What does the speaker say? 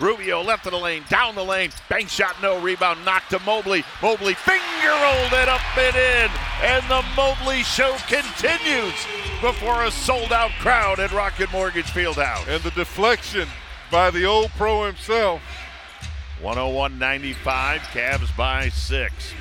Rubio left of the lane, down the lane, bank shot, no rebound, knocked to Mobley. Mobley finger rolled it up and in, and the Mobley show continues before a sold out crowd at Rocket Mortgage Fieldhouse. And the deflection by the old pro himself. 101 95, Cavs by six.